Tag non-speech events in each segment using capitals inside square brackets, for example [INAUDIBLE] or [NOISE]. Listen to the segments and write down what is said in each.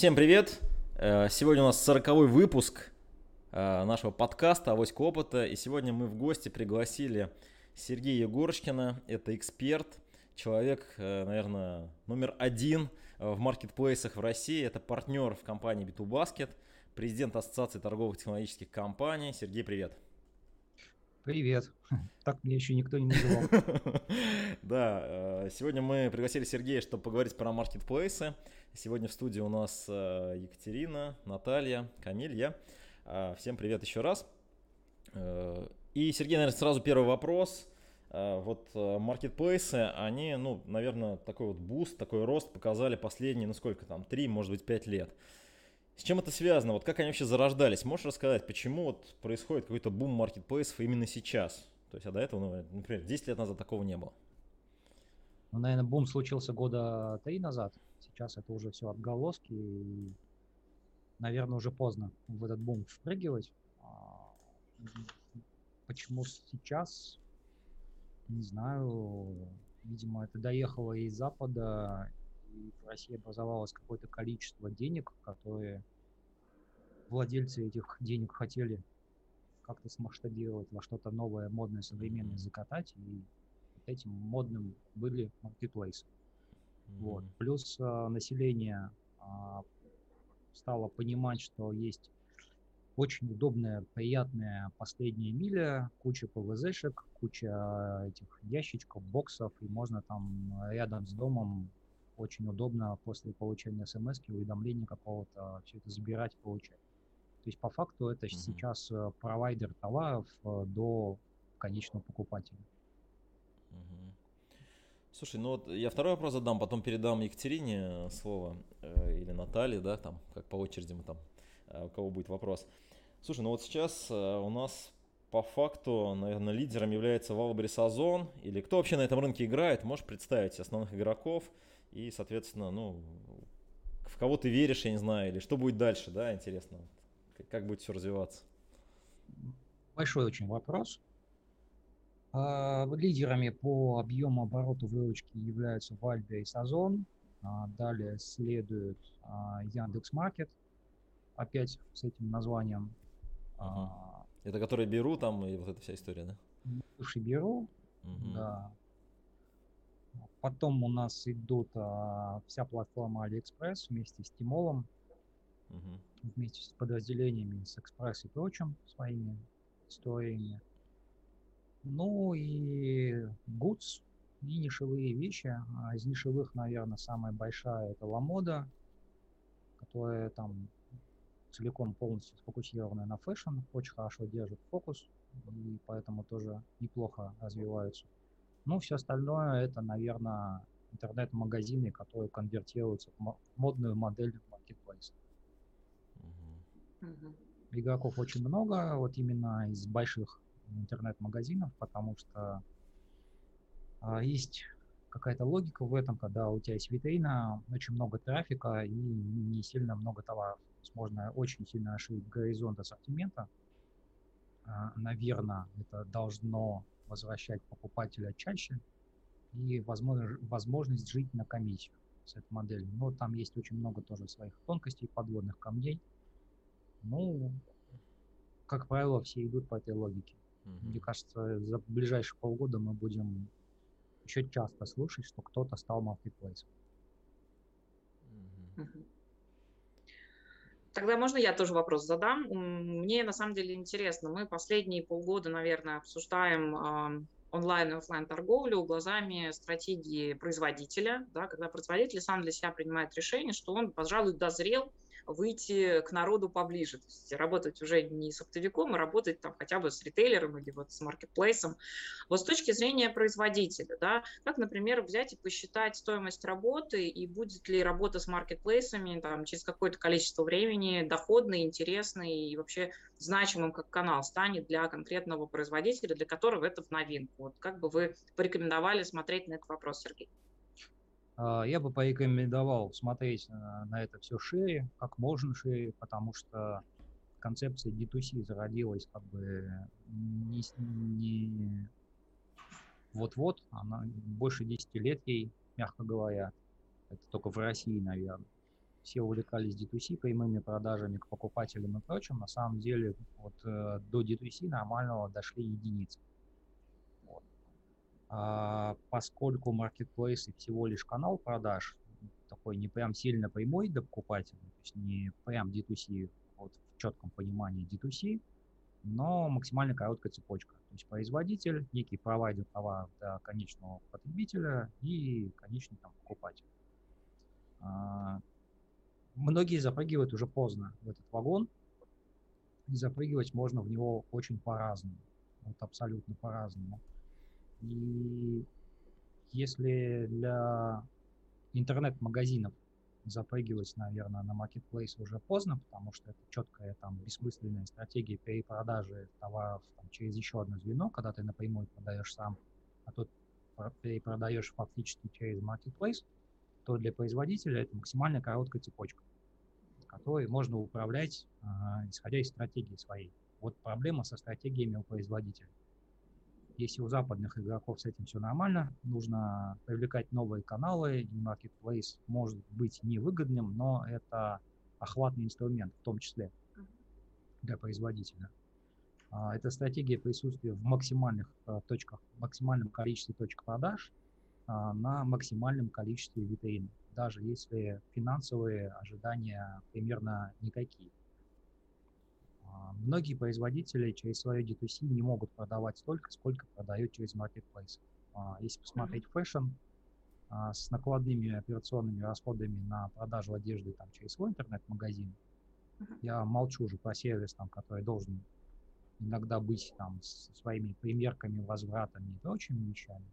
Всем привет! Э, сегодня у нас сороковой выпуск э, нашего подкаста «Авоська опыта». И сегодня мы в гости пригласили Сергея Егорушкина. Это эксперт, человек, э, наверное, номер один в маркетплейсах в России. Это партнер в компании B2Basket, президент Ассоциации торговых технологических компаний. Сергей, привет! Привет. [LAUGHS] Так меня еще никто не называл. [LAUGHS] Да, сегодня мы пригласили Сергея, чтобы поговорить про маркетплейсы. Сегодня в студии у нас э, Екатерина, Наталья, Камиль, я. А, всем привет еще раз. Э, и, Сергей, наверное, сразу первый вопрос. Э, вот маркетплейсы, они, ну, наверное, такой вот буст, такой рост показали последние, ну сколько там, 3, может быть, 5 лет. С чем это связано? Вот как они вообще зарождались? Можешь рассказать, почему вот происходит какой-то бум маркетплейсов именно сейчас? То есть, а до этого, ну, например, 10 лет назад такого не было. Ну, наверное, бум случился года три назад. Сейчас это уже все отголоски. И, наверное, уже поздно в этот бум впрыгивать. А, почему сейчас? Не знаю. Видимо, это доехало из Запада, и в России образовалось какое-то количество денег, которые владельцы этих денег хотели как-то смасштабировать во что-то новое, модное, современное закатать. И этим модным были маркетплейсы. Mm-hmm. Вот. Плюс а, население а, стало понимать, что есть очень удобная, приятная последняя миля, куча ПВЗшек, куча этих ящичков, боксов, и можно там рядом с домом очень удобно после получения смс уведомления какого-то все это забирать и получать. То есть по факту это mm-hmm. сейчас э, провайдер товаров э, до конечного покупателя. Слушай, ну вот я второй вопрос задам, потом передам Екатерине слово э, или Наталье, да, там, как по очереди мы там, у кого будет вопрос. Слушай, ну вот сейчас у нас по факту, наверное, лидером является Валберис Озон, или кто вообще на этом рынке играет, можешь представить основных игроков и, соответственно, ну, в кого ты веришь, я не знаю, или что будет дальше, да, интересно, как, будет все развиваться? Большой очень вопрос. А, лидерами по объему оборота выручки являются Вальда и Сазон. А, далее следует а, Яндекс Маркет, опять с этим названием. Угу. Это которые беру там и вот эта вся история, да? Бывший беру, угу. да. Потом у нас идут а, вся платформа AliExpress вместе с Tmall ом, угу. вместе с подразделениями с AliExpress и прочим своими историями. Ну и Goods и нишевые вещи. А из нишевых, наверное, самая большая это Lamoda, которая там целиком полностью сфокусирована на fashion, очень хорошо держит фокус, и поэтому тоже неплохо развиваются. Ну, все остальное это, наверное, интернет-магазины, которые конвертируются в модную модель маркетплейса. Uh-huh. Игроков очень много, вот именно из больших интернет-магазинов, потому что а, есть какая-то логика в этом, когда у тебя есть витрина, очень много трафика и не сильно много товаров. То есть можно очень сильно ошибить горизонт ассортимента. А, наверное, это должно возвращать покупателя чаще и возможно, возможность жить на комиссию с этой моделью. Но там есть очень много тоже своих тонкостей, подводных камней. Ну, как правило, все идут по этой логике. Угу. Мне кажется, за ближайшие полгода мы будем еще часто слушать, что кто-то стал маркетплейсом. Угу. Тогда можно я тоже вопрос задам? Мне на самом деле интересно. Мы последние полгода, наверное, обсуждаем онлайн и офлайн торговлю глазами стратегии производителя, да, когда производитель сам для себя принимает решение, что он, пожалуй, дозрел выйти к народу поближе, то есть работать уже не с оптовиком, а работать там хотя бы с ритейлером или вот с маркетплейсом. Вот с точки зрения производителя, да, как, например, взять и посчитать стоимость работы и будет ли работа с маркетплейсами там, через какое-то количество времени доходной, интересной и вообще значимым как канал станет для конкретного производителя, для которого это в новинку. Вот как бы вы порекомендовали смотреть на этот вопрос, Сергей? А, я бы порекомендовал смотреть на это все шире, как можно шире, потому что концепция D2C зародилась как бы не, не вот-вот, она больше 10 лет ей, мягко говоря. Это только в России, наверное. все увлекались D2C, прямыми продажами к покупателям и прочим. На самом деле вот э, до D2C нормального дошли единицы. А поскольку marketplace всего лишь канал продаж, такой не прям сильно прямой до покупателя, то есть не прям D2C вот в четком понимании D2C, но максимально короткая цепочка. То есть производитель, некий провайдер товара для конечного потребителя и конечный там, покупатель. А, многие запрыгивают уже поздно в этот вагон, и запрыгивать можно в него очень по-разному, вот абсолютно по-разному. И если для интернет-магазинов запрыгивать, наверное, на marketplace уже поздно, потому что это четкая там бессмысленная стратегия перепродажи товаров там, через еще одно звено, когда ты напрямую продаешь сам, а тут перепродаешь фактически через marketplace, то для производителя это максимально короткая цепочка, которой можно управлять, э, исходя из стратегии своей. Вот проблема со стратегиями у производителя. Если у западных игроков с этим все нормально, нужно привлекать новые каналы, и Marketplace может быть невыгодным, но это охватный инструмент в том числе для производителя. А, эта стратегия присутствия в максимальных а, точках, максимальном количестве точек продаж а, на максимальном количестве витрин, даже если финансовые ожидания примерно никакие. А, многие производители через свое D2C не могут продавать столько, сколько продают через маркетплейс. А, если посмотреть фэшн, а, с накладными операционными расходами на продажу одежды там, через свой интернет-магазин, я молчу уже про сервис, там, который должен иногда быть там со своими примерками, возвратами и прочими вещами,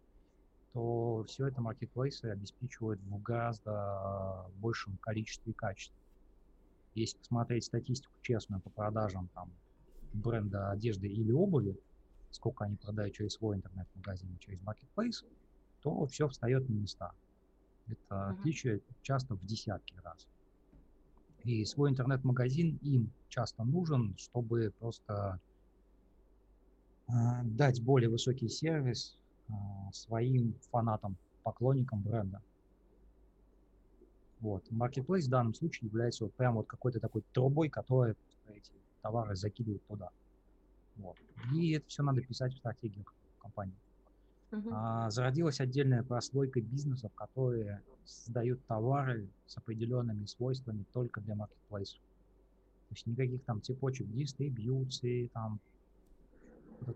то все это маркетплейсы обеспечивают в гораздо большем количестве и качестве. Если посмотреть статистику честную по продажам там, бренда одежды или обуви, сколько они продают через свой интернет-магазин, через marketplace, то все встает на места. Это uh-huh. отличие часто в десятки раз. И свой интернет-магазин им часто нужен, чтобы просто э, дать более высокий сервис э, своим фанатам, поклонникам бренда. Вот. Marketplace в данном случае является вот прям вот какой-то такой трубой, которая эти товары закидывает туда. Вот. И это все надо писать в стратегиях компании. Uh-huh. А, зародилась отдельная прослойка бизнесов, которые создают товары с определенными свойствами только для marketplace. То есть никаких там цепочек дистрибьюции, там,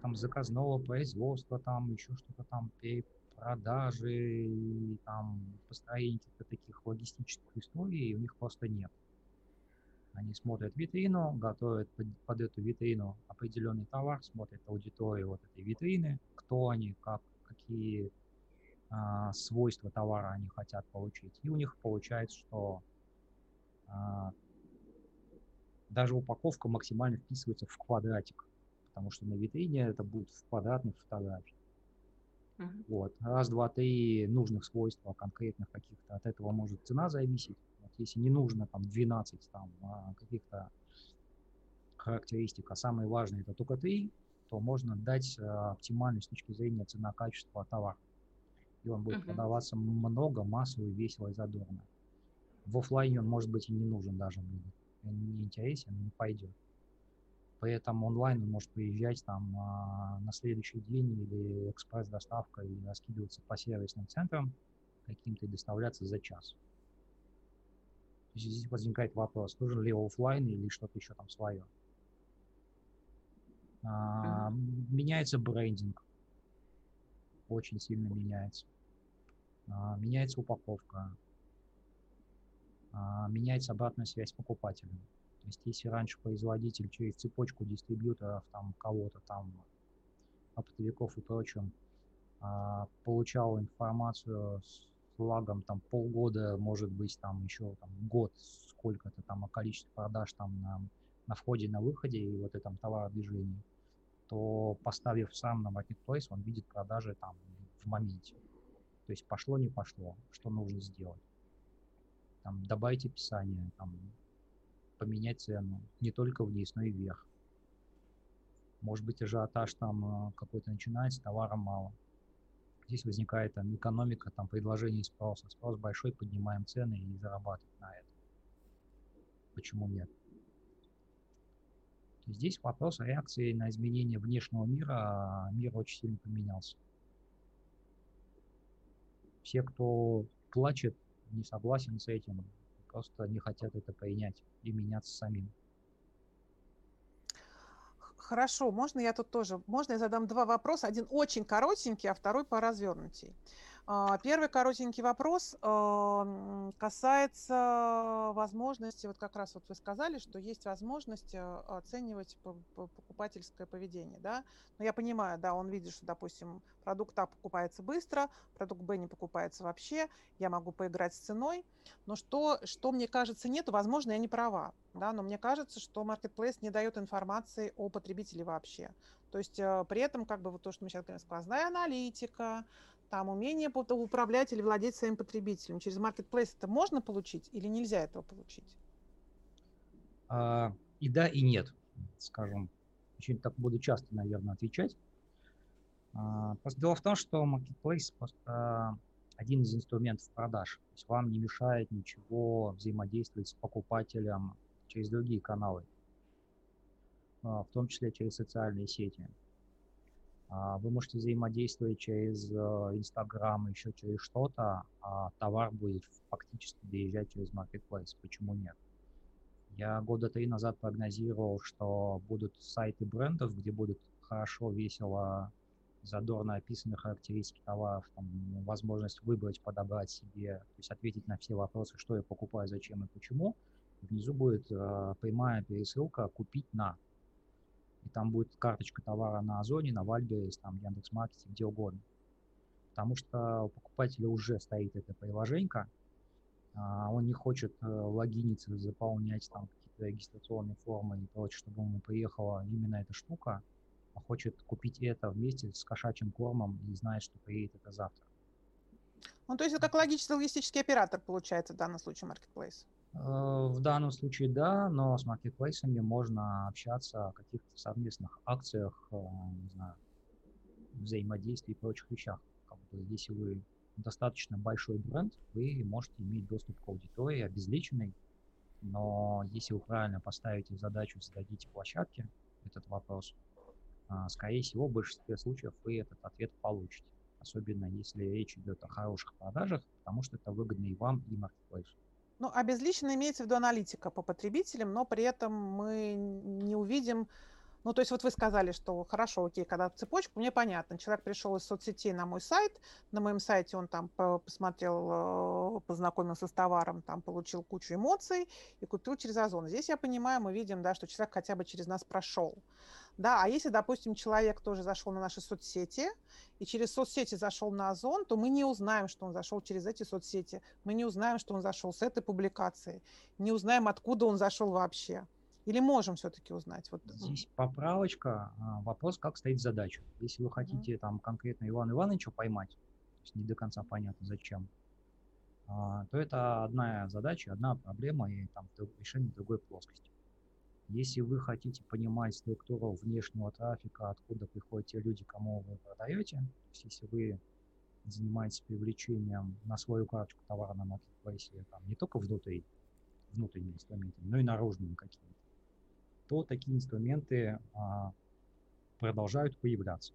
там заказного производства, там еще что-то там, продажи и там построение каких-то таких логистических историй у них просто нет. Они смотрят витрину, готовят под, под эту витрину определенный товар, смотрят аудиторию вот этой витрины, кто они, как, какие а, свойства товара они хотят получить. И у них получается, что а, даже упаковка максимально вписывается в квадратик, потому что на витрине это будет в квадратных фотографиях. Uh-huh. Вот. Раз, два, три нужных свойства конкретных каких-то, от этого может цена зависеть. Вот если не нужно там 12 там, а, каких-то характеристик, а самые важные это только три, то можно дать а, оптимальный с точки зрения цена-качества товар. И он будет uh-huh. продаваться много, массово, весело и задорно. В офлайне он, может быть, и не нужен даже будет. Он не интересен, не пойдет. Поэтому онлайн он может приезжать там а, на следующий день или экспресс-доставка и раскидываться по сервисным центрам каким-то и доставляться за час. То есть здесь возникает вопрос, нужен ли офлайн или что-то еще там свое. А, меняется брендинг. Очень сильно меняется. А, меняется упаковка. А, меняется обратная связь с покупателем. То есть если раньше производитель через цепочку дистрибьюторов, там кого-то там, оптовиков и прочим, а, получал информацию с лагом там полгода, может быть там еще там год, сколько-то там о количестве продаж там на, на входе, на выходе и вот этом товародвижении, то поставив сам на marketplace, он видит продажи там в моменте. То есть пошло, не пошло, что нужно сделать. Там добавить описание, там поменять цену не только вниз, но и вверх. Может быть, ажиотаж там э, какой-то начинается, товара мало. Здесь возникает там экономика, там предложение и спроса. Спрос большой, поднимаем цены и зарабатываем на это. почему нет. Здесь вопрос реакции на изменения внешнего мира. А мир очень сильно поменялся. Все, кто плачет, не согласен с этим, просто не хотят это принять и меняться самим. Хорошо, можно я тут тоже, можно я задам два вопроса, один очень коротенький, а второй поразвернутей. А, первый коротенький вопрос касается возможности, вот как раз вот вы сказали, что есть возможность э, оценивать покупательское поведение, да, но я понимаю, да, он видит, что, допустим, продукт А покупается быстро, продукт Б не покупается вообще, я могу поиграть с ценой, но что, что мне кажется нет, возможно, я не права, да, но мне кажется, что Marketplace не дает информации о потребителе вообще. То есть э, при этом, как бы вот то, что мы сейчас говорим, сквозная аналитика, там умение управлять или владеть своим потребителем. Через Marketplace это можно получить или нельзя этого получить? А, и да, и нет, скажем. Очень так буду часто, наверное, отвечать. А, дело в том, что Marketplace просто один из инструментов продаж. То есть вам не мешает ничего взаимодействовать с покупателем через другие каналы, а, в том числе через социальные сети. А, вы можете взаимодействовать через э, Инстаграм, еще через что-то, а товар будет фактически доезжать через Marketplace. Почему нет? Я года три назад прогнозировал, что будут сайты брендов, где будут хорошо, весело, задорно описаны характеристики товаров, там, возможность выбрать, подобрать себе, то есть ответить на все вопросы, что я покупаю, зачем и почему. Внизу будет э, прямая пересылка «Купить на» и там будет карточка товара на Озоне, на Вальберес, там Яндекс.Маркете, где угодно. Потому что у покупателя уже стоит это приложение, а, он не хочет э, логиниться, заполнять там какие-то регистрационные формы и прочее, чтобы ему приехала именно эта штука, а хочет купить это вместе с кошачьим кормом и знает, что приедет это завтра. Ну, то есть это как логический логистический оператор получается в данном случае Marketplace. Э, в данном случае да, но с маркетплейсами можно общаться о каких-то совместных акциях, э, не знаю, взаимодействии и прочих вещах. Как бы, если вы достаточно большой бренд, вы можете иметь доступ к аудитории обезличенной, но если вы правильно поставите задачу, зададите площадке этот вопрос, э, скорее всего, в большинстве случаев вы этот ответ получите. Особенно если речь идет о хороших продажах, потому что это выгодно и вам, и маркетплейсу. Ну, обезличенно имеется в виду аналитика по потребителям, но при этом мы не увидим ну, то есть вот вы сказали, что хорошо, окей, когда цепочку, мне понятно. Человек пришел из соцсетей на мой сайт, на моем сайте он там посмотрел, э, познакомился с товаром, там получил кучу эмоций и купил через Озон. Здесь я понимаю, мы видим, да, что человек хотя бы через нас прошел. Да, а если, допустим, человек тоже зашел на наши соцсети и через соцсети зашел на Озон, то мы не узнаем, что он зашел через эти соцсети. Мы не узнаем, что он зашел с этой публикацией. Не узнаем, откуда он зашел вообще. Или можем все-таки узнать? Вот. Здесь поправочка. А, вопрос, как стоит задача. Если вы хотите mm-hmm. там конкретно Ивана Ивановича поймать, то есть не до конца понятно зачем, а, то это одна задача, одна проблема и там решение другой плоскости. Если вы хотите понимать структуру внешнего трафика, откуда приходят те люди, кому вы продаете, то есть если вы занимаетесь привлечением на свою карточку товара на маркетплейсе, там, не только внутри, внутренними инструментами, но и наружными какими-то, то такие инструменты а, продолжают появляться.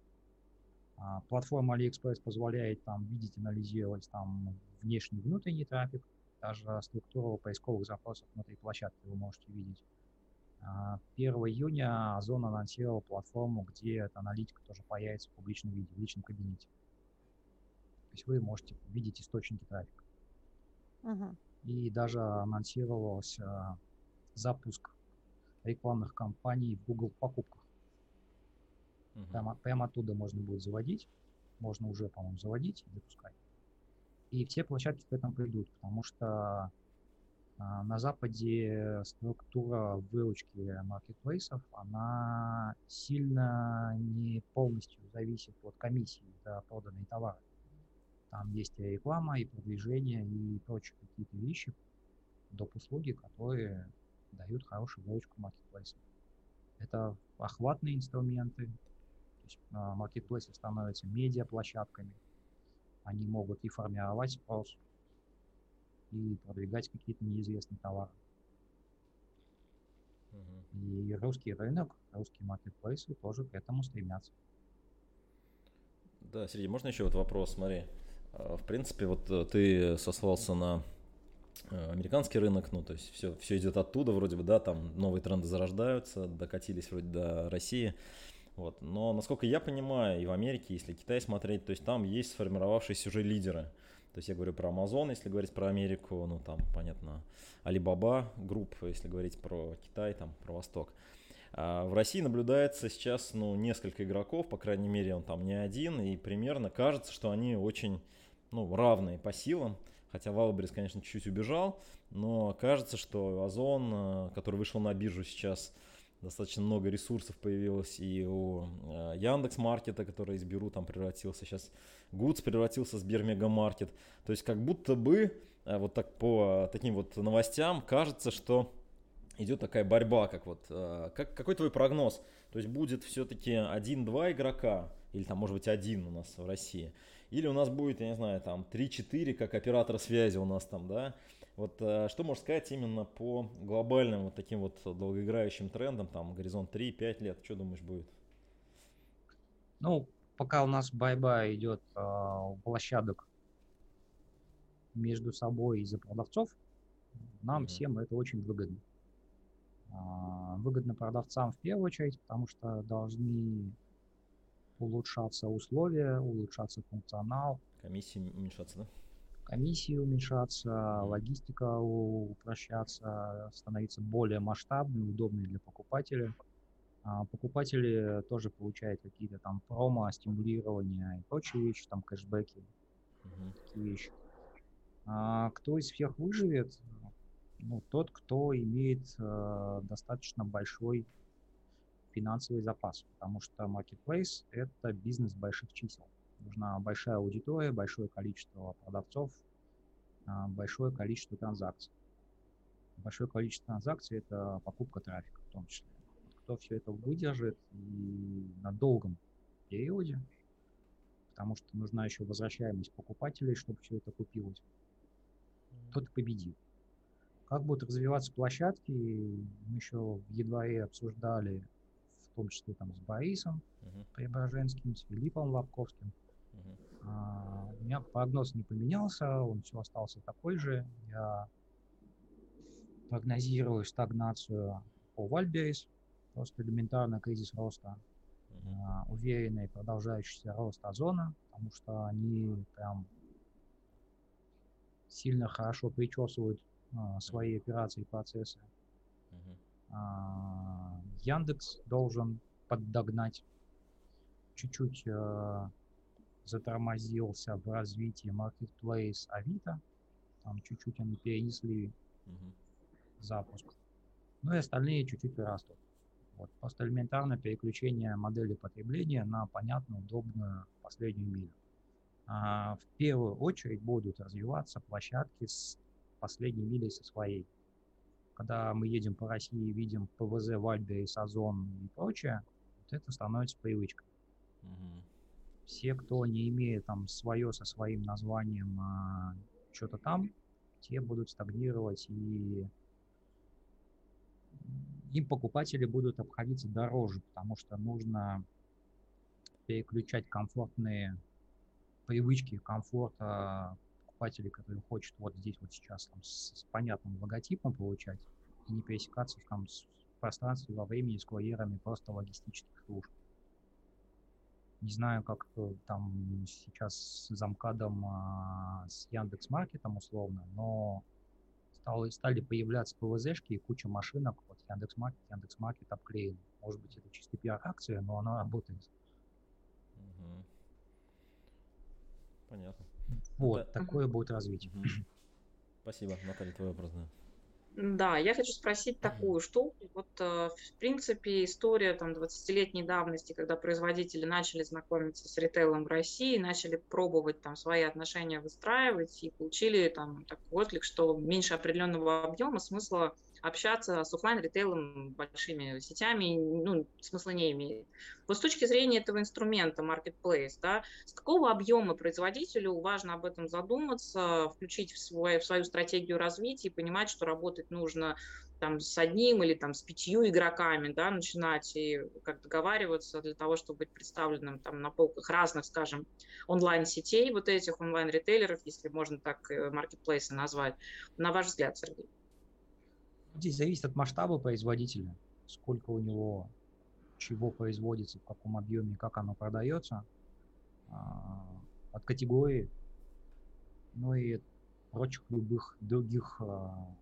А, платформа AliExpress позволяет там видеть, анализировать там внешний и внутренний трафик, даже структуру поисковых запросов внутри площадки вы можете видеть. 1 а, июня Озон анонсировал платформу, где эта аналитика тоже появится в публичном виде, в личном кабинете. То есть вы можете видеть источники трафика. Uh-huh. И даже анонсировался запуск рекламных кампаний в Google покупках. Uh-huh. Прямо, прямо оттуда можно будет заводить, можно уже, по-моему, заводить и запускать. И все площадки к этому придут, потому что а, на Западе структура выручки маркетплейсов, она сильно не полностью зависит от комиссии за проданные товары. Там есть и реклама, и продвижение, и прочие какие-то вещи, доп. услуги, которые дают хорошую выручку маркетплейсам. Это охватные инструменты, то есть маркетплейсы становятся медиаплощадками, они могут и формировать спрос, и продвигать какие-то неизвестные товары. И русский рынок, русские маркетплейсы тоже к этому стремятся. Да, Сергей, можно еще вот вопрос? Смотри, а, в принципе, вот э, ты сослался на американский рынок, ну, то есть все, все идет оттуда вроде бы, да, там новые тренды зарождаются, докатились вроде до России. Вот. Но, насколько я понимаю, и в Америке, если Китай смотреть, то есть там есть сформировавшиеся уже лидеры. То есть я говорю про Amazon, если говорить про Америку, ну там, понятно, Alibaba групп, если говорить про Китай, там, про Восток. А в России наблюдается сейчас, ну, несколько игроков, по крайней мере, он там не один, и примерно кажется, что они очень, ну, равные по силам. Хотя Валберис, конечно, чуть-чуть убежал, но кажется, что Озон, э, который вышел на биржу сейчас, достаточно много ресурсов появилось и у э, Яндекс Маркета, который из Беру там превратился, сейчас Гудс превратился в Сбермегамаркет. То есть как будто бы э, вот так по таким вот новостям кажется, что идет такая борьба, как вот, как, какой твой прогноз? То есть будет все-таки один-два игрока, или там может быть один у нас в России, или у нас будет, я не знаю, там 3-4, как оператор связи у нас там, да, вот э, что можешь сказать именно по глобальным вот таким вот долгоиграющим трендам, там горизонт 3-5 лет, что думаешь будет? Ну, пока у нас борьба идет э, площадок между собой из-за продавцов, нам mm-hmm. всем это очень выгодно. Э, выгодно продавцам в первую очередь, потому что должны улучшаться условия, улучшаться функционал. Комиссии уменьшаться, да? комиссии уменьшаться, логистика упрощаться, становиться более масштабной, удобной для покупателя. А покупатели тоже получают какие-то там промо, стимулирования и прочие вещи, там кэшбэки, uh-huh. такие вещи. А кто из всех выживет? Ну, тот, кто имеет э, достаточно большой финансовый запас, потому что marketplace – это бизнес больших чисел. Нужна большая аудитория, большое количество продавцов, а, большое количество транзакций. Большое количество транзакций – это покупка трафика в том числе. Кто все это выдержит и на долгом периоде, потому что нужна еще возвращаемость покупателей, чтобы все это купилось, тот и победит. Как будут развиваться площадки, мы еще в январе обсуждали, том числе там с Борисом uh-huh. Преображенским, с Филиппом Лобковским – а, у меня прогноз не поменялся, он все остался такой же. Я прогнозирую стагнацию по Вальберис, просто элементарно кризис роста, uh-huh. уверенный продолжающийся рост озона, потому что они прям сильно хорошо причесывают а, свои операции и процессы. Uh-huh. А, Яндекс должен поддогнать чуть-чуть а, затормозился в развитии Marketplace Авито. Там чуть-чуть они перенесли uh-huh. запуск. Ну и остальные чуть-чуть растут. Вот. Просто элементарно переключение модели потребления на понятную, удобную последнюю милю. А в первую очередь будут развиваться площадки с последней милей со своей. Когда мы едем по России, видим ПВЗ, Вальбери, Сазон и прочее, вот это становится привычкой. Uh-huh все, кто не имеет там свое со своим названием а, что-то там, те будут стагнировать и им покупатели будут обходиться дороже, потому что нужно переключать комфортные привычки комфорта покупателей, которые хочет вот здесь вот сейчас там, с, с понятным логотипом получать и не пересекаться там с пространстве во времени с курьерами просто логистических служб. Не знаю, как э, там сейчас с замкадом а, с Яндекс Маркетом условно, но стало, стали появляться ПВЗшки и куча машинок. Вот Яндекс Маркет, Яндекс Маркет обклеен. Может быть, это чисто пиар-акция, но она работает. Угу. Понятно. Вот, это... такое будет развитие. Угу. Спасибо, Наталья, твой вопрос, да. Да, я хочу спросить такую штуку. Вот, э, в принципе, история там 20-летней давности, когда производители начали знакомиться с ритейлом в России, начали пробовать там свои отношения выстраивать и получили там такой отклик, что меньше определенного объема смысла общаться с офлайн ритейлом большими сетями, ну, смысла не имеет. Вот с точки зрения этого инструмента Marketplace, да, с какого объема производителю важно об этом задуматься, включить в, свой, в свою стратегию развития и понимать, что работать нужно там с одним или там с пятью игроками, да, начинать и как договариваться для того, чтобы быть представленным там на полках разных, скажем, онлайн-сетей, вот этих онлайн-ритейлеров, если можно так э, маркетплейсы назвать. На ваш взгляд, Сергей? Здесь зависит от масштаба производителя, сколько у него чего производится, в каком объеме, как оно продается, а, от категории, ну и прочих любых других а,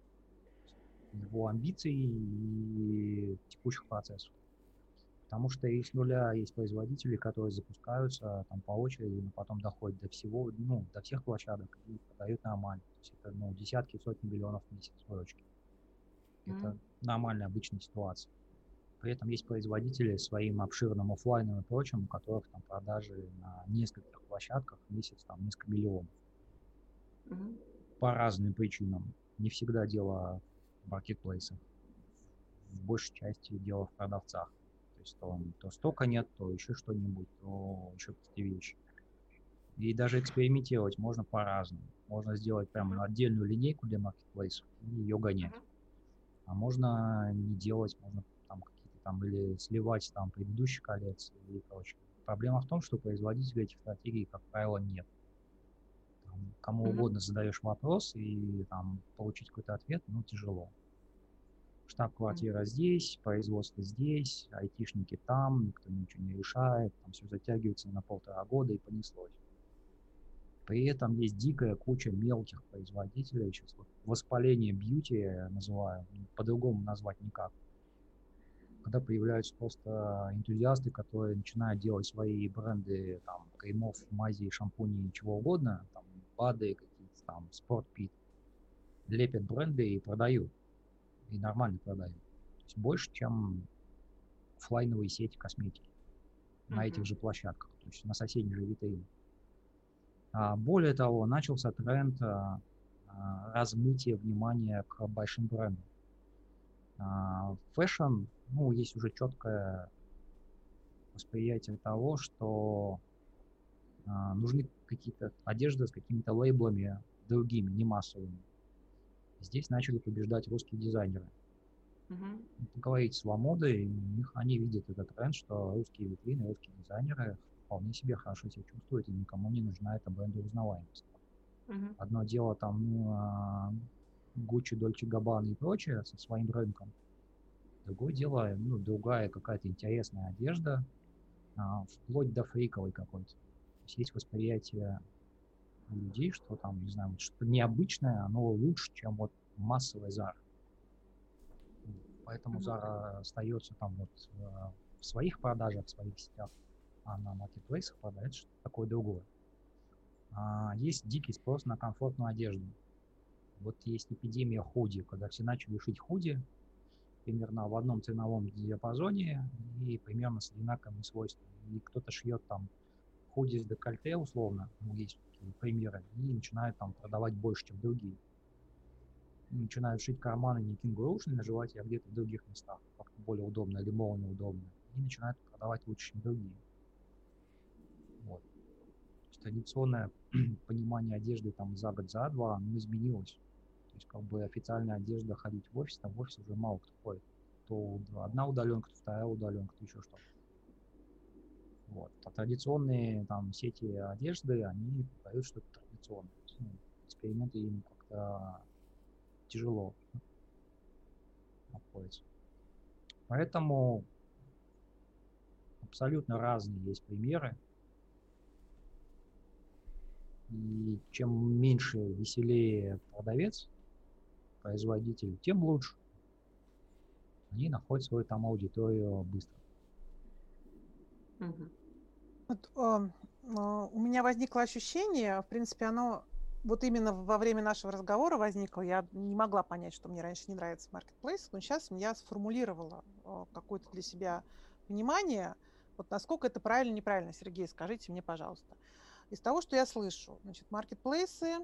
его амбиций и текущих процессов. Потому что и с нуля есть производители, которые запускаются там по очереди, но потом доходят до всего, ну, до всех площадок и продают нормально. То есть это ну, десятки, сотни миллионов в месяц выручки. Mm-hmm. Это нормальная обычная ситуация. При этом есть производители своим обширным офлайном и прочим, у которых там продажи на нескольких площадках в месяц там несколько миллионов. Mm-hmm. По разным причинам. Не всегда дело маркетплейсах. В большей части дело в продавцах. То есть то, то стока нет, то еще что-нибудь, то еще какие вещи. И даже экспериментировать можно по-разному. Можно сделать прямо отдельную линейку для маркетплейсов и ее гонять. А можно не делать, можно там какие-то там или сливать там предыдущие коллекции и прочее. Проблема в том, что производителей этих стратегий, как правило, нет там, кому mm-hmm. угодно задаешь вопрос и там получить какой-то ответ, ну, тяжело. Штаб-квартира mm-hmm. здесь, производство здесь, айтишники там, никто ничего не решает, там все затягивается на полтора года и понеслось. При этом есть дикая куча мелких производителей, сейчас вот воспаление бьюти называю, ну, по-другому назвать никак. Когда появляются просто энтузиасты, которые начинают делать свои бренды там, кремов, мази, шампуней, чего угодно, там, БАДы, какие-то там, спортпит, лепят бренды и продают. И нормально продают. То есть больше, чем офлайновые сети косметики uh-huh. на этих же площадках, то есть на соседней же витрине. А, более того, начался тренд а, а, размытия внимания к большим брендам. Фэшн, ну, есть уже четкое восприятие того, что нужны какие-то одежды с какими-то лейблами другими, не массовыми. Здесь начали побеждать русские дизайнеры. Uh-huh. Поговорить с Ламодой, они видят этот тренд, что русские витрины, русские дизайнеры вполне себе хорошо себя чувствуют, и никому не нужна эта брендоузнаваемость. Uh-huh. Одно дело там ну, Gucci, Dolce Gabbana и прочее со своим рынком. Другое дело, ну, другая какая-то интересная одежда, а, вплоть до фриковой какой-то есть есть восприятие людей, что там, не знаю, что-то необычное, оно лучше, чем вот массовый Zara. Поэтому Zara остается там вот э, в своих продажах, в своих сетях, а на маркетплейсах продает что-то такое другое. А, есть дикий спрос на комфортную одежду. Вот есть эпидемия худи, когда все начали шить худи примерно в одном ценовом диапазоне и примерно с одинаковыми свойствами. И кто-то шьет там худи с декольте условно, ну, есть такие примеры, и начинают там продавать больше, чем другие. Начинают шить карманы не кенгурушные на животе, а где-то в других местах, как-то более удобно или молния удобно. И начинают продавать лучше, чем другие. Традиционное [CLEARS THROAT] понимание одежды там за год, за два, оно изменилось. То есть как бы официальная одежда ходить в офис, там в офис уже мало кто ходит. То одна удаленка, то вторая удаленка, то еще что-то. Вот. А традиционные там сети одежды, они продают что-то традиционное. Ну, эксперименты им как-то тяжело обходятся. Поэтому абсолютно разные есть примеры. И чем меньше, веселее продавец, производитель, тем лучше. Они находят свою там аудиторию быстро. Вот, э, у меня возникло ощущение, в принципе, оно вот именно во время нашего разговора возникло. Я не могла понять, что мне раньше не нравится marketplace, но сейчас я сформулировала э, какое-то для себя внимание. Вот насколько это правильно, неправильно, Сергей, скажите мне, пожалуйста. Из того, что я слышу, значит, маркетплейсы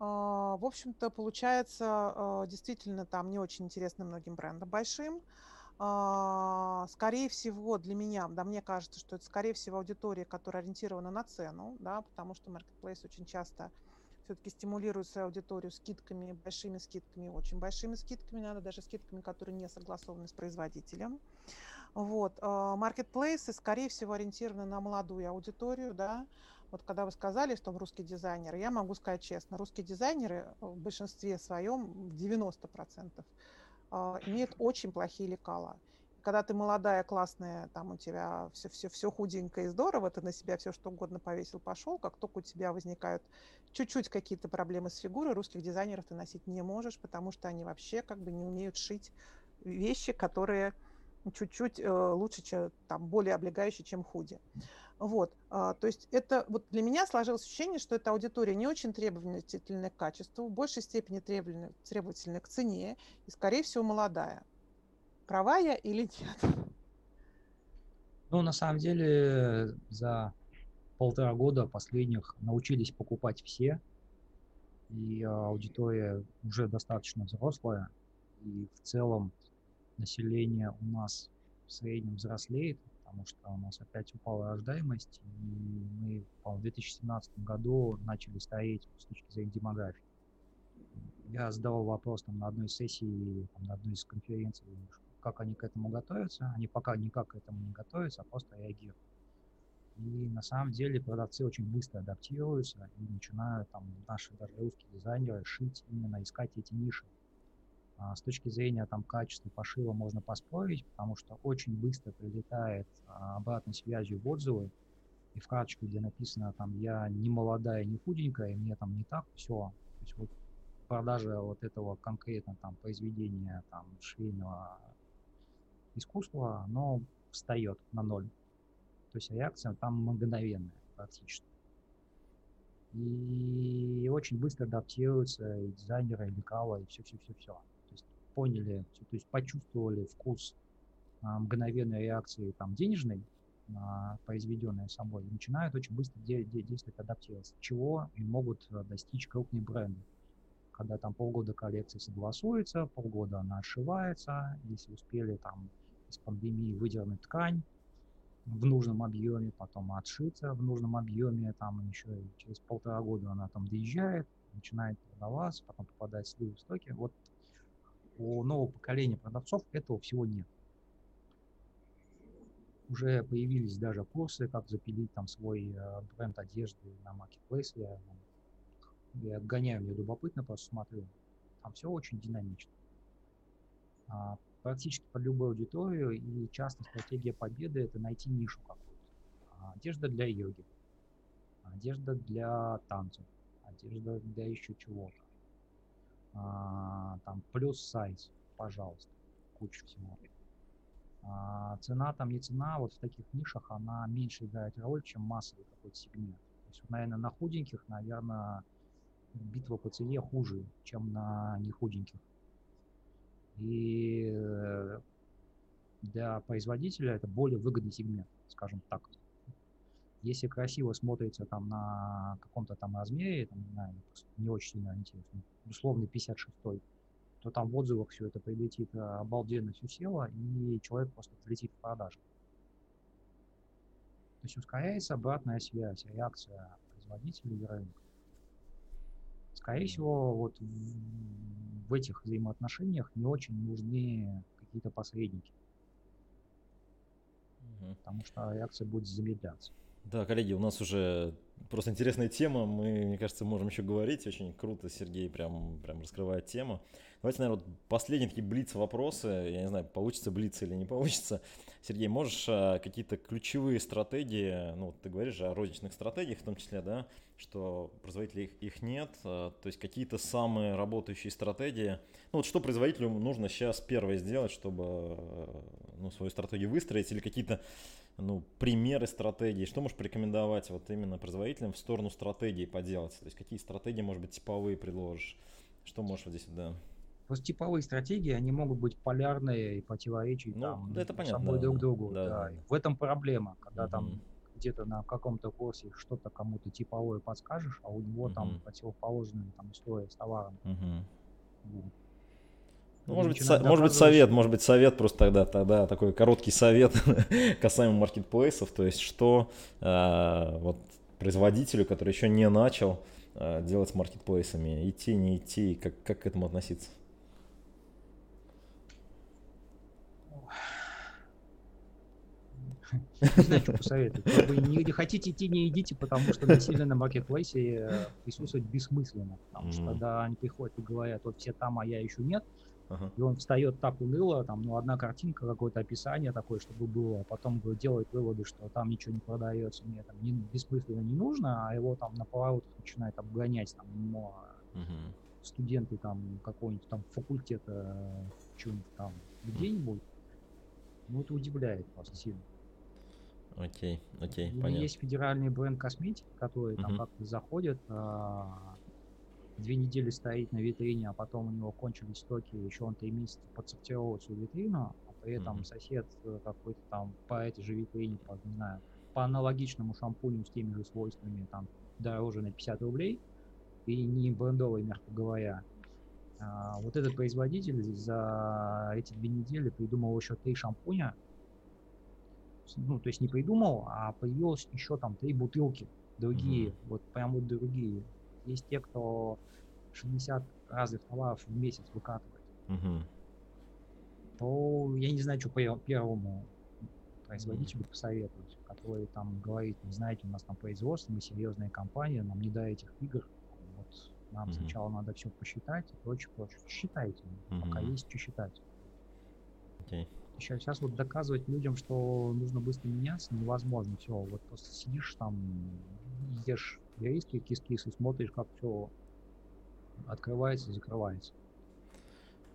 в общем-то, получается действительно там не очень интересно многим брендам большим. Скорее всего, для меня, да, мне кажется, что это, скорее всего, аудитория, которая ориентирована на цену, да, потому что Marketplace очень часто все-таки стимулирует свою аудиторию скидками, большими скидками, очень большими скидками, надо даже скидками, которые не согласованы с производителем. Вот. Маркетплейсы, скорее всего, ориентированы на молодую аудиторию, да, вот когда вы сказали, что вы русский дизайнер, я могу сказать честно, русские дизайнеры в большинстве своем, в 90%, а, имеют очень плохие лекала. Когда ты молодая, классная, там у тебя все, все, все худенько и здорово, ты на себя все что угодно повесил, пошел, как только у тебя возникают чуть-чуть какие-то проблемы с фигурой, русских дизайнеров ты носить не можешь, потому что они вообще как бы не умеют шить вещи, которые чуть-чуть э, лучше, чем, там, более облегающие, чем худи. Вот, а, то есть это вот для меня сложилось ощущение, что эта аудитория не очень требовательная к качеству, в большей степени требовательная, к цене и, скорее всего, молодая. Права я или нет? Ну, на самом деле, за полтора года последних научились покупать все, и аудитория уже достаточно взрослая, и в целом население у нас в среднем взрослеет, потому что у нас опять упала рождаемость, и мы, в 2017 году начали стареть с точки зрения демографии. Я задавал вопрос там, на одной сессии, там, на одной из конференций, как они к этому готовятся. Они пока никак к этому не готовятся, а просто реагируют. И на самом деле продавцы очень быстро адаптируются и начинают там наши даже русские дизайнеры шить именно искать эти ниши. А, с точки зрения там, качества пошива можно поспорить, потому что очень быстро прилетает а, обратной связью в отзывы, и в карточку, где написано там я не молодая, не худенькая, и мне там не так, все. То есть вот продажа вот этого конкретно там произведения там швейного искусства, оно встает на ноль. То есть реакция там мгновенная практически. И очень быстро адаптируются и дизайнеры, и лекала, и все-все-все-все поняли, то есть почувствовали вкус а, мгновенной реакции там денежной, а, произведенной собой, начинают очень быстро де- де- действовать, адаптироваться, чего и могут а, достичь крупные бренды. Когда там полгода коллекции согласуется, полгода она отшивается, если успели там из пандемии выдернуть ткань в нужном объеме, потом отшиться в нужном объеме, там еще через полтора года она там доезжает, начинает продаваться, потом попадает в сливы в стоки. Вот у нового поколения продавцов этого всего нет. Уже появились даже курсы, как запилить там свой э, бренд одежды на маркетплейсе. Я, я отгоняю, мне любопытно, просто смотрю. Там все очень динамично. А, практически под любую аудиторию, и часто стратегия победы – это найти нишу какую-то. А, одежда для йоги, одежда для танцев, одежда для еще чего-то а, там плюс сайз, пожалуйста, куча всего. А, цена там не цена, вот в таких нишах она меньше играет роль, чем массовый какой-то сегмент. То есть, наверное, на худеньких, наверное, битва по цене хуже, чем на нехуденьких. И э, для производителя это более выгодный сегмент, скажем так. Если красиво смотрится там на каком-то там размере, там, не знаю, не очень сильно интересно, условный 56-й, то там в отзывах все это прилетит а, обалденно все село, и человек просто взлетит в продажу. То есть ускоряется обратная связь, реакция производителя и рынка. Скорее всего, вот в, в этих взаимоотношениях не очень нужны какие-то посредники. Угу. Потому что реакция будет замедляться. Да, коллеги, у нас уже просто интересная тема. Мы, мне кажется, можем еще говорить. Очень круто Сергей прям, прям раскрывает тему. Давайте, наверное, вот последние такие блиц вопросы. Я не знаю, получится блиц или не получится. Сергей, можешь а, какие-то ключевые стратегии, ну, ты говоришь же о розничных стратегиях в том числе, да, что производителей их, их нет, а, то есть какие-то самые работающие стратегии. Ну, вот что производителю нужно сейчас первое сделать, чтобы ну, свою стратегию выстроить, или какие-то ну, примеры стратегии, что можешь порекомендовать вот именно производителям в сторону стратегии поделать? То есть какие стратегии, может быть, типовые предложишь? Что можешь вот здесь, да? Просто типовые стратегии, они могут быть полярные и противоречить ну, там, да, это понятно, собой да, друг другу. Да, да. В этом проблема, когда угу. там где-то на каком-то курсе что-то кому-то типовое подскажешь, а у него там Мгм. противоположная там история с товаром. Мгм. Вот. Ну, может быть, со- может быть, совет, может быть, совет просто тогда, тогда такой короткий совет [LAUGHS] касаемо маркетплейсов, то есть что э, вот производителю, который еще не начал э, делать с маркетплейсами, идти, не идти, как, как к этому относиться? Не знаю, что посоветовать. Бы не, не хотите идти, не идите, потому что насильно на маркетплейсе э, присутствовать бессмысленно. Потому что когда они приходят и говорят, вот все там, а я еще нет, Ага. и он встает так уныло, там, ну, одна картинка, какое-то описание такое, чтобы было, а потом делает выводы, что там ничего не продается, мне там не, бессмысленно не нужно, а его там на поворотах начинает обгонять, там, ну, а Мгм. студенты там какого-нибудь там факультета, чего-нибудь там, где-нибудь, ну, это удивляет просто сильно. Окей, окей, понятно. есть федеральный бренд косметики, который там Мгм. как-то заходит, а, две недели стоит на витрине, а потом у него кончились стоки, еще он три месяца подсортировал всю витрину, а при этом Мгм. сосед э, какой-то там по этой же витрине, по, не знаю, по аналогичному шампуню с теми же свойствами, там дороже на 50 рублей, и не брендовый, мягко говоря. А, вот этот производитель за эти две недели придумал еще три шампуня, ну, то есть не придумал, а появилось еще там три бутылки другие, Мгм. вот прям вот другие. Есть те, кто 60 разных товаров в месяц выкатывает. Мгм. То я не знаю, что пе- первому производителю посоветовать, который там говорит, не знаете, у нас там производство, мы серьезная компания, нам не до этих игр. Вот нам Мгм. сначала надо все посчитать и прочее, прочее. Считайте, пока Мгм. есть что считать. Окей. Сейчас, сейчас вот доказывать людям, что нужно быстро меняться, невозможно. Все, вот просто сидишь там, ешь риски, кис-кис и смотришь, как все открывается, закрывается.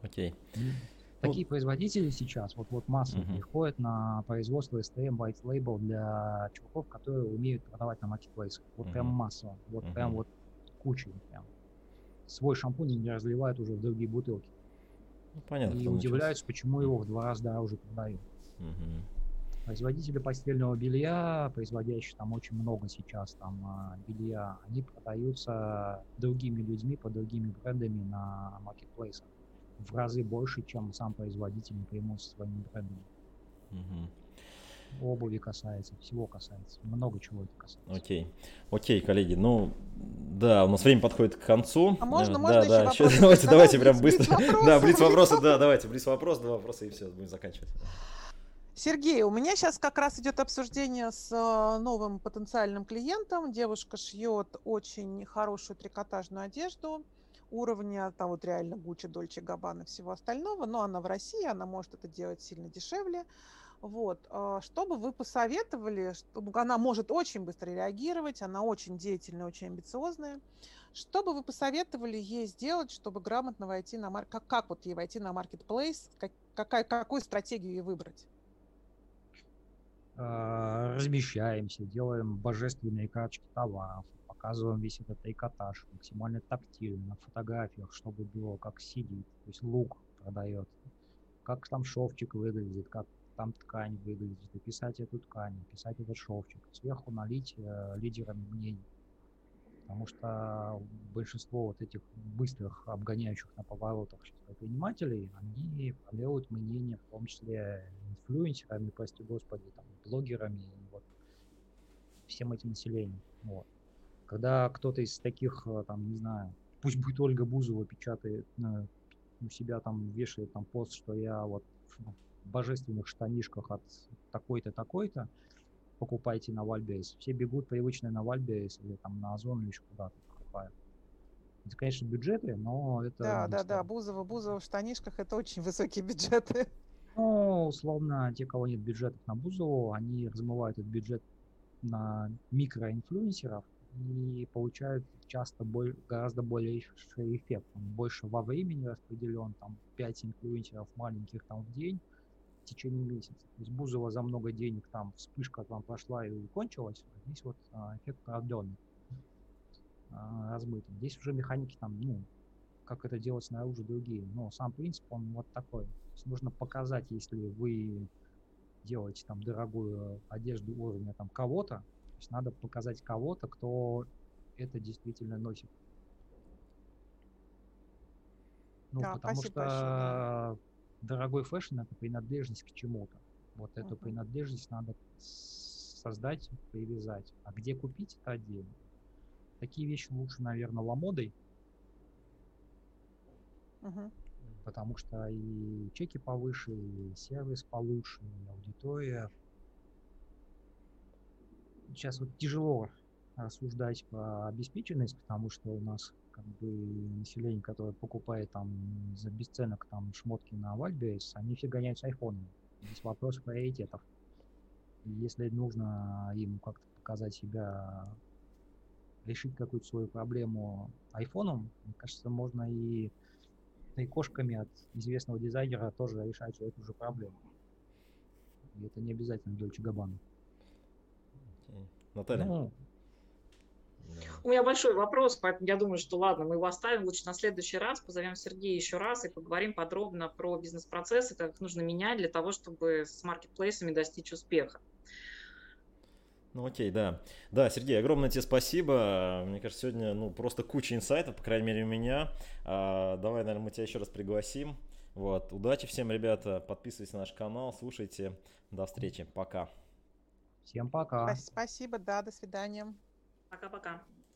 Окей. М. Ну, Такие производители сейчас, вот, вот массово Мгм. приходят на производство STM White Label для чуваков, которые умеют продавать на маркетплейсах. Вот прям Мгм. массово. Вот прям Мгм. вот кучей прям. Свой шампунь не разливают уже в другие бутылки. Ну, понятно. и удивляются, почему его в два раза дороже продают. Мгм. Производители постельного белья, производящие там очень много сейчас там а, белья, они продаются другими людьми по другими брендами на маркетплейсах в разы больше, чем сам производитель напрямую со своими брендами. Мгм. Обуви касается, всего касается, много чего это касается. Окей. Окей, коллеги, ну да, у нас время подходит к концу. А можно- Э, можно да, еще да, вопросы? [LAUGHS] давайте, Давай давайте прям блиц- быстро. [LAUGHS] Да, блиц вопросы, да, давайте, блиц вопрос, два вопроса и все, будем заканчивать. Сергей, у меня сейчас как раз идет обсуждение с э, новым потенциальным клиентом. Девушка шьет очень хорошую трикотажную одежду уровня там вот реально Гуччи, Дольче, Габбана и всего остального, но она в России, она может это делать сильно дешевле. Вот, а, что бы вы посоветовали, ну, она может очень быстро реагировать, она очень деятельная, очень амбициозная. Что бы вы посоветовали ей сделать, чтобы грамотно войти на маркет, как, как вот ей войти на маркетплейс, как, какая, какую стратегию ей выбрать? А, размещаемся, делаем божественные карточки товаров, показываем весь этот трикотаж, максимально тактильно, на фотографиях, чтобы было как сидит, то есть лук продает, как там шовчик выглядит, как там ткань выглядит, описать эту ткань, описать этот шовчик, сверху налить э, лидерами мнений. Потому что большинство вот этих быстрых, обгоняющих на поворотах предпринимателей, они делают мнение, в том числе инфлюенсерами, прости господи, там, блогерами, и вот, всем этим населением. Вот. Когда кто-то из таких, э, там, не знаю, пусть будет Ольга Бузова печатает э, у себя там, вешает там пост, что я вот в божественных штанишках от такой-то, такой-то, покупайте на Вальберис. Все бегут привычно на Вальберис или там на Озон или еще куда-то покупают. Это, конечно, бюджеты, но это... Да, да, да. Бузова, Бузова в штанишках это очень высокие бюджеты. Ну, условно, те, кого нет бюджетов на Бузову, они размывают этот бюджет на микроинфлюенсеров и получают часто боль, гораздо более эффект. Он больше во времени распределен, там 5 инфлюенсеров маленьких там в день в течение месяца. То есть Бузова за много денег там вспышка там прошла и кончилась, здесь вот а, эффект продленный, а, размытый. Здесь уже механики там, ну, как это делать снаружи другие. Но сам принцип, он вот такой. То есть нужно показать, если вы делаете там дорогую одежду уровня там кого-то, то есть надо показать кого-то, кто это действительно носит. Ну, Да, потому спасибо большое, что дорогой фэшн это принадлежность к чему-то. Вот эту Мгм. принадлежность надо создать, привязать. А где купить, это отдельно. Такие вещи лучше, наверное, ламодой, Мгм. потому что и чеки повыше, и сервис получше, и аудитория. Сейчас вот тяжело рассуждать про обеспеченность, потому что у нас как бы население, которое покупает там за бесценок там шмотки на Wildberries, они все гоняются айфонами. Здесь вопрос приоритетов. Если нужно им как-то показать себя, решить какую-то свою проблему айфоном, мне кажется, можно и кошками от известного дизайнера тоже решать эту же проблему. И это не обязательно Дольче Габбана. Наталья. Ну. У меня большой вопрос, поэтому я думаю, что ладно, мы его оставим лучше на следующий раз, позовем Сергея еще раз и поговорим подробно про бизнес-процессы, как их нужно менять для того, чтобы с маркетплейсами достичь успеха. Ну окей, да. Да, Сергей, огромное тебе спасибо. Мне кажется, сегодня ну, просто куча инсайтов, по крайней мере, у меня. А, давай, наверное, мы тебя еще раз пригласим. Вот. Удачи всем, ребята. Подписывайтесь на наш канал, слушайте. До встречи. Пока. всем пока. Спасибо, да, до свидания. Пока-пока.